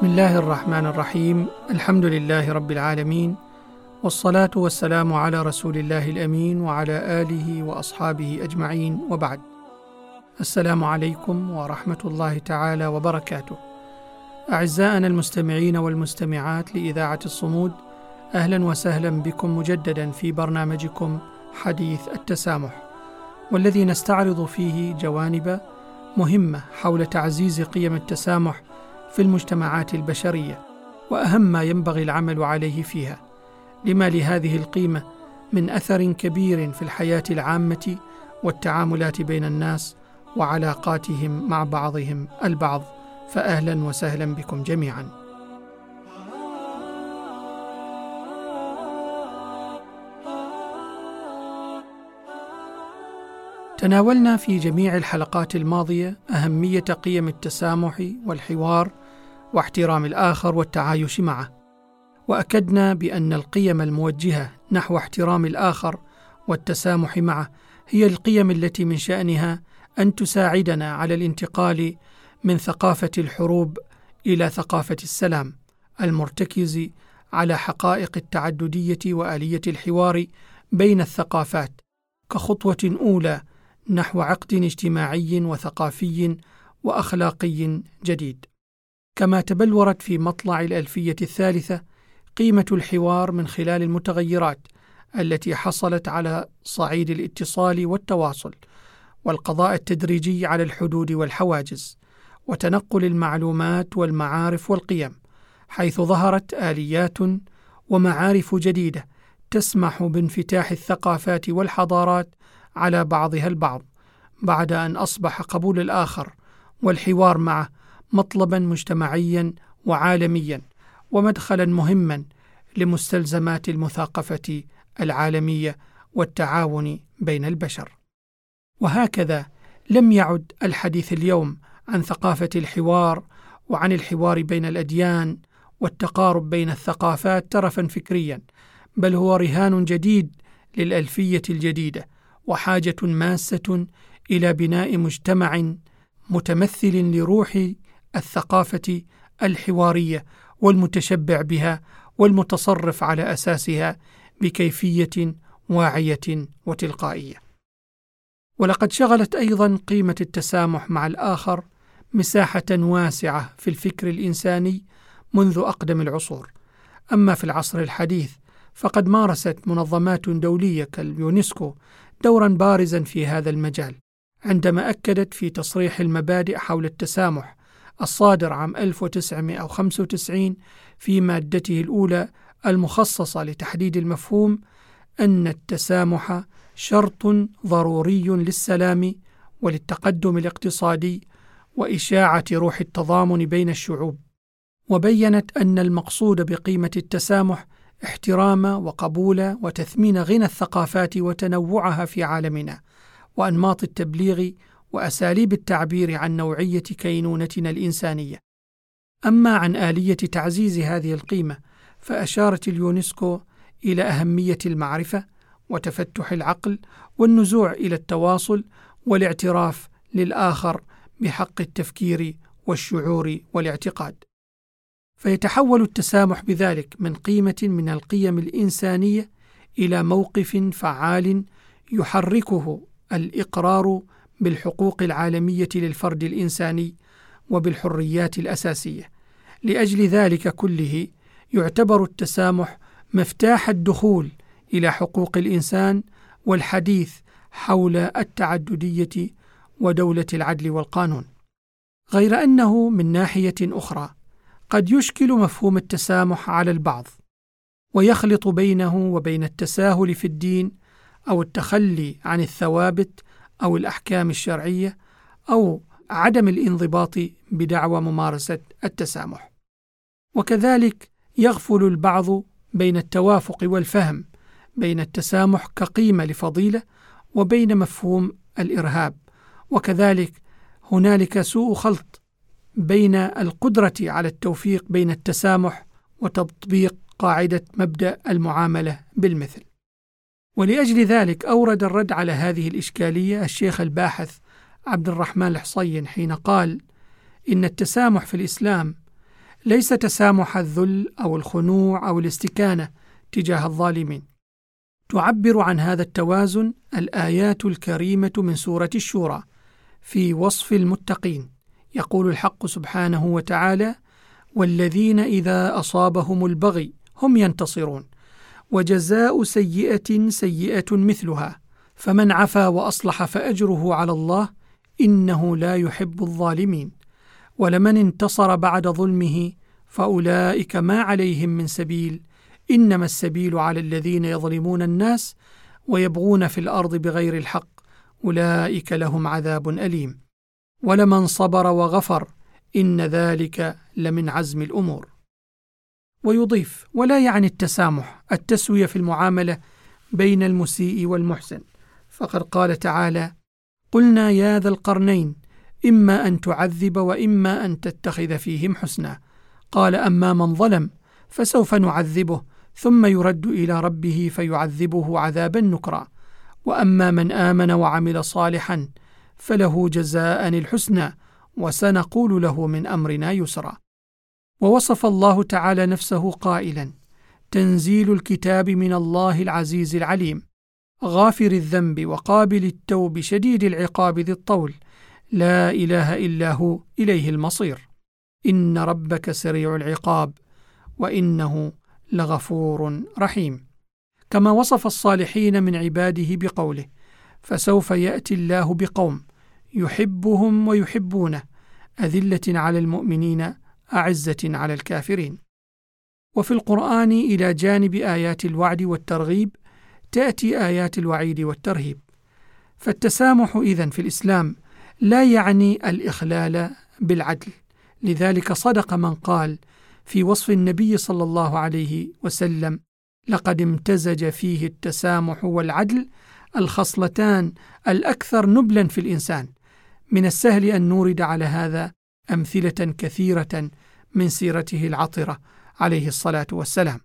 بسم الله الرحمن الرحيم. الحمد لله رب العالمين والصلاة والسلام على رسول الله الأمين وعلى آله وأصحابه أجمعين. وبعد السلام عليكم ورحمة الله تعالى وبركاته. أعزائنا المستمعين والمستمعات لإذاعة الصمود أهلا وسهلا بكم مجددا في برنامجكم حديث التسامح والذي نستعرض فيه جوانب مهمة حول تعزيز قيم التسامح في المجتمعات البشرية وأهم ما ينبغي العمل عليه فيها لما لهذه القيمة من أثر كبير في الحياة العامة والتعاملات بين الناس وعلاقاتهم مع بعضهم البعض. فاهلا وسهلا بكم جميعا. تناولنا في جميع الحلقات الماضية أهمية قيم التسامح والحوار واحترام الآخر والتعايش معه. وأكدنا بأن القيم الموجهة نحو احترام الآخر والتسامح معه هي القيم التي من شأنها أن تساعدنا على الانتقال من ثقافة الحروب إلى ثقافة السلام المرتكز على حقائق التعددية وآلية الحوار بين الثقافات كخطوة أولى نحو عقد اجتماعي وثقافي وأخلاقي جديد. كما تبلورت في مطلع الألفية الثالثة قيمة الحوار من خلال المتغيرات التي حصلت على صعيد الاتصال والتواصل والقضاء التدريجي على الحدود والحواجز وتنقل المعلومات والمعارف والقيم حيث ظهرت آليات ومعارف جديدة تسمح بانفتاح الثقافات والحضارات على بعضها البعض بعد أن أصبح قبول الآخر والحوار معه مطلبا مجتمعيا وعالميا ومدخلا مهما لمستلزمات المثاقفة العالمية والتعاون بين البشر. وهكذا لم يعد الحديث اليوم عن ثقافة الحوار وعن الحوار بين الأديان والتقارب بين الثقافات ترفا فكريا بل هو رهان جديد للألفية الجديدة وحاجة ماسة إلى بناء مجتمع متمثل لروح الثقافة الحوارية والمتشبع بها والمتصرف على أساسها بكيفية واعية وتلقائية. ولقد شغلت أيضا قيمة التسامح مع الآخر مساحة واسعة في الفكر الإنساني منذ أقدم العصور. أما في العصر الحديث فقد مارست منظمات دولية كاليونسكو دورا بارزا في هذا المجال عندما أكدت في تصريح المبادئ حول التسامح الصادر عام 1995 في مادته الأولى المخصصة لتحديد المفهوم أن التسامح شرط ضروري للسلام وللتقدم الاقتصادي وإشاعة روح التضامن بين الشعوب. وبينت أن المقصود بقيمة التسامح احترام وقبول وتثمين غنى الثقافات وتنوعها في عالمنا وأنماط التبليغ وأساليب التعبير عن نوعية كينونتنا الإنسانية. أما عن آلية تعزيز هذه القيمة فأشارت اليونسكو إلى أهمية المعرفة وتفتح العقل والنزوع إلى التواصل والاعتراف للآخر بحق التفكير والشعور والاعتقاد. فيتحول التسامح بذلك من قيمة من القيم الإنسانية إلى موقف فعال يحركه الإقرار بالحقوق العالمية للفرد الإنساني وبالحريات الأساسية. لأجل ذلك كله يعتبر التسامح مفتاح الدخول إلى حقوق الإنسان والحديث حول التعددية ودولة العدل والقانون. غير أنه من ناحية أخرى قد يشكل مفهوم التسامح على البعض ويخلط بينه وبين التساهل في الدين أو التخلي عن الثوابت أو الأحكام الشرعية أو عدم الانضباط بدعوى ممارسة التسامح. وكذلك يغفل البعض بين التوافق والفهم بين التسامح كقيمة لفضيلة وبين مفهوم الإرهاب. وكذلك هنالك سوء خلط بين القدرة على التوفيق بين التسامح وتطبيق قاعدة مبدأ المعاملة بالمثل. ولأجل ذلك أورد الرد على هذه الإشكالية الشيخ الباحث عبد الرحمن الحصين حين قال إن التسامح في الإسلام ليس تسامح الذل أو الخنوع أو الاستكانة تجاه الظالمين. تعبر عن هذا التوازن الآيات الكريمة من سورة الشورى في وصف المتقين. يقول الحق سبحانه وتعالى والذين إذا أصابهم البغي هم ينتصرون وجزاء سيئة سيئة مثلها فمن عفا وأصلح فأجره على الله إنه لا يحب الظالمين. ولمن انتصر بعد ظلمه فأولئك ما عليهم من سبيل إنما السبيل على الذين يظلمون الناس ويبغون في الأرض بغير الحق أولئك لهم عذاب أليم. ولمن صبر وغفر إن ذلك لمن عزم الأمور. ويضيف ولا يعني التسامح التسوية في المعاملة بين المسيء والمحسن. فقد قال تعالى قلنا يا ذا القرنين إما أن تعذب وإما أن تتخذ فيهم حسنا. قال أما من ظلم فسوف نعذبه ثم يرد إلى ربه فيعذبه عذابا نكرا. وأما من آمن وعمل صالحا فله جزاء الحسنى وسنقول له من أمرنا يسرا. ووصف الله تعالى نفسه قائلا تنزيل الكتاب من الله العزيز العليم غافر الذنب وقابل التوب شديد العقاب ذي الطول لا إله إلا هو إليه المصير. إن ربك سريع العقاب وإنه لغفور رحيم. كما وصف الصالحين من عباده بقوله فسوف يأتي الله بقوم يحبهم ويحبونه أذلة على المؤمنين أعزة على الكافرين. وفي القرآن إلى جانب آيات الوعد والترغيب تأتي آيات الوعيد والترهيب. فالتسامح إذن في الإسلام لا يعني الإخلال بالعدل. لذلك صدق من قال في وصف النبي صلى الله عليه وسلم لقد امتزج فيه التسامح والعدل الخصلتان الأكثر نبلا في الإنسان. من السهل أن نورد على هذا أمثلة كثيرة من سيرته العطرة عليه الصلاة والسلام.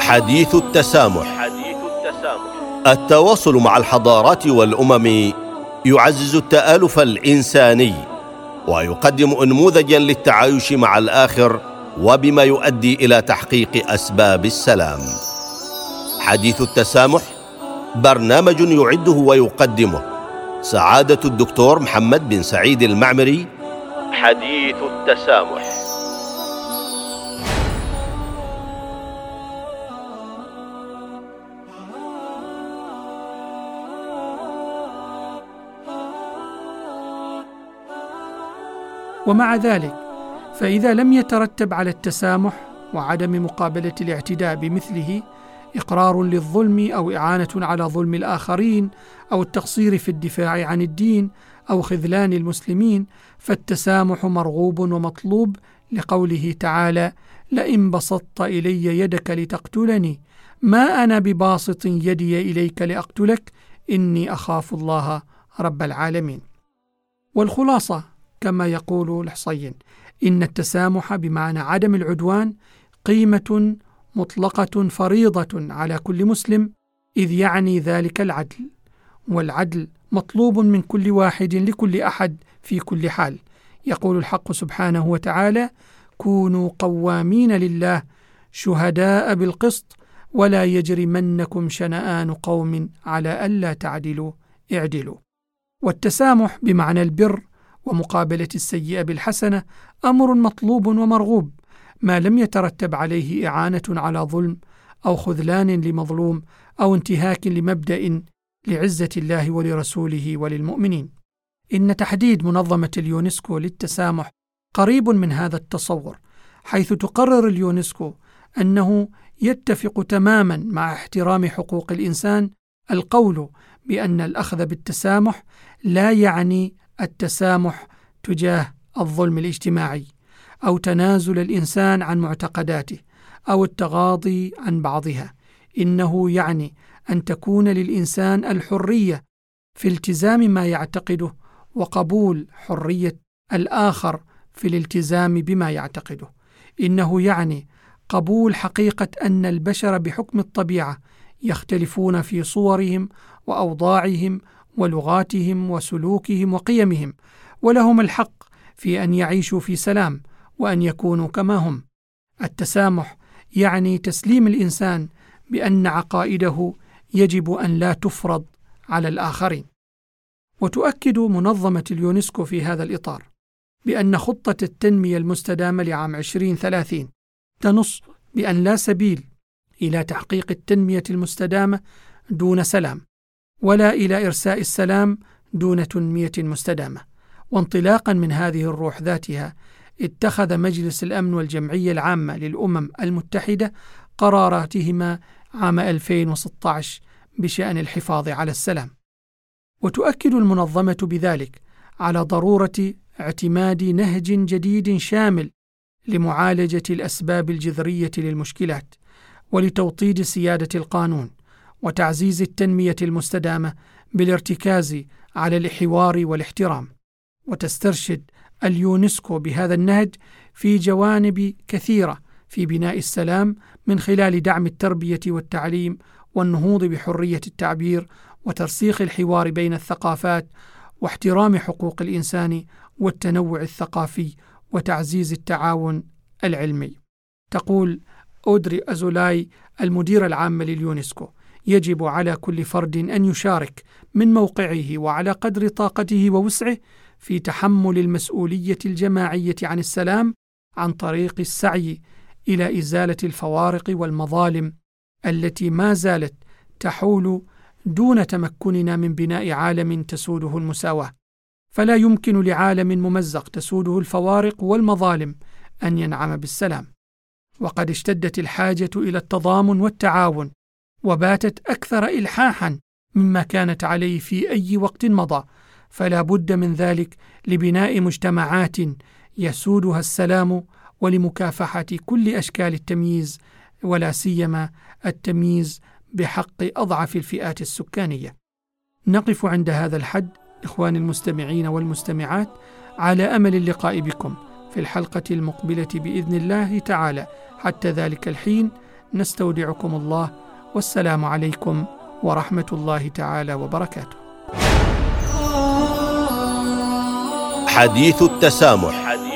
حديث التسامح حديث التسامح التواصل مع الحضارات والأمم يعزز التآلف الإنساني ويقدم انموذجا للتعايش مع الآخر وبما يؤدي إلى تحقيق أسباب السلام حديث التسامح برنامج يعده ويقدمه سعادة الدكتور محمد بن سعيد المعمري حديث التسامح. ومع ذلك فإذا لم يترتب على التسامح وعدم مقابلة الاعتداء بمثله إقرار للظلم أو إعانة على ظلم الآخرين أو التقصير في الدفاع عن الدين أو خذلان المسلمين فالتسامح مرغوب ومطلوب لقوله تعالى: لئن بسطت إلي يدك لتقتلني ما أنا بباسط يدي إليك لأقتلك إني أخاف الله رب العالمين. والخلاصة كما يقول الحصين إن التسامح بمعنى عدم العدوان قيمة مطلقة فريضة على كل مسلم إذ يعني ذلك العدل والعدل مطلوب من كل واحد لكل أحد في كل حال. يقول الحق سبحانه وتعالى كونوا قوامين لله شهداء بالقسط ولا يجرمنكم شنآن قوم على ألا تعدلوا. اعدلوا. والتسامح بمعنى البر ومقابلة السيئة بالحسنة أمر مطلوب ومرغوب ما لم يترتب عليه إعانة على ظلم أو خذلان لمظلوم أو انتهاك لمبدأ لعزة الله ولرسوله وللمؤمنين. إن تحديد منظمة اليونسكو للتسامح قريب من هذا التصور حيث تقرر اليونسكو أنه يتفق تماما مع احترام حقوق الإنسان القول بأن الأخذ بالتسامح لا يعني التسامح تجاه الظلم الاجتماعي أو تنازل الإنسان عن معتقداته أو التغاضي عن بعضها. إنه يعني أن تكون للإنسان الحرية في التزام ما يعتقده وقبول حرية الآخر في الالتزام بما يعتقده. إنه يعني قبول حقيقة أن البشر بحكم الطبيعة يختلفون في صورهم وأوضاعهم ولغاتهم وسلوكهم وقيمهم ولهم الحق في أن يعيشوا في سلام وأن يكونوا كما هم. التسامح يعني تسليم الإنسان بأن عقائده يجب أن لا تفرض على الآخرين. وتؤكد منظمة اليونسكو في هذا الإطار بأن خطة التنمية المستدامة لعام 2030 تنص بأن لا سبيل إلى تحقيق التنمية المستدامة دون سلام ولا إلى إرساء السلام دون تنمية مستدامة. وانطلاقا من هذه الروح ذاتها اتخذ مجلس الأمن والجمعية العامة للأمم المتحدة قراراتهما عام 2016 بشأن الحفاظ على السلام. وتؤكد المنظمة بذلك على ضرورة اعتماد نهج جديد شامل لمعالجة الأسباب الجذرية للمشكلات، ولتوطيد سيادة القانون، وتعزيز التنمية المستدامة بالارتكاز على الحوار والاحترام. وتسترشد اليونسكو بهذا النهج في جوانب كثيرة في بناء السلام من خلال دعم التربية والتعليم والنهوض بحرية التعبير وترسيخ الحوار بين الثقافات واحترام حقوق الإنسان والتنوع الثقافي وتعزيز التعاون العلمي. تقول أودري أزولاي المديرة العامة لليونسكو: يجب على كل فرد أن يشارك من موقعه وعلى قدر طاقته ووسعه في تحمل المسؤولية الجماعية عن السلام عن طريق السعي إلى إزالة الفوارق والمظالم التي ما زالت تحول دون تمكننا من بناء عالم تسوده المساواة. فلا يمكن لعالم ممزق تسوده الفوارق والمظالم أن ينعم بالسلام. وقد اشتدت الحاجة إلى التضامن والتعاون وباتت أكثر الحاحا مما كانت عليه في أي وقت مضى. فلا بد من ذلك لبناء مجتمعات يسودها السلام ولمكافحة كل أشكال التمييز ولا سيما التمييز بحق أضعف الفئات السكانية. نقف عند هذا الحد اخواني المستمعين والمستمعات على أمل اللقاء بكم في الحلقة المقبلة بإذن الله تعالى حتى ذلك الحين نستودعكم الله والسلام عليكم ورحمة الله تعالى وبركاته. حديث التسامح حديث